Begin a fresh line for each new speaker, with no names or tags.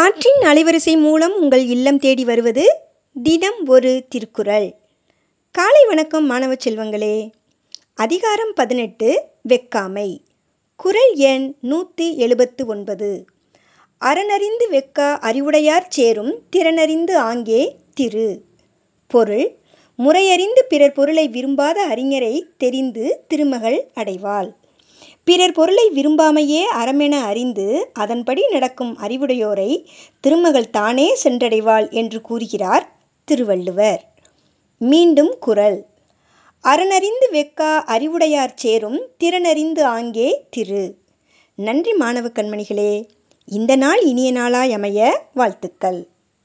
காற்றின் அலைவரிசை மூலம் உங்கள் இல்லம் தேடி வருவது தினம் ஒரு திருக்குறள். காலை வணக்கம் மாணவ செல்வங்களே. அதிகாரம் பதினெட்டு வெக்காமை. குறள் எண் நூற்றி எழுபத்து ஒன்பது அறனறிந்து வெக்கா அறிவுடையார் சேரும் திறனறிந்து ஆங்கே திரு. பொருள் முறையறிந்து பிறர் பொருளை விரும்பாத அறிஞரை தெரிந்து திருமகள் அடைவாள். பிறர் பொருளை விரும்பாமையே அறமென அறிந்து அதன்படி நடக்கும் அறிவுடையோரை திருமகள் தானே சென்றடைவாள் என்று கூறுகிறார் திருவள்ளுவர். மீண்டும் குரல். அறனறிந்து வெக்கா அறிவுடையார் சேரும் திறனறிந்து ஆங்கே திரு. நன்றி மாணவ கண்மணிகளே இந்த நாள் இனிய நாளாய் அமைய வாழ்த்துக்கள்.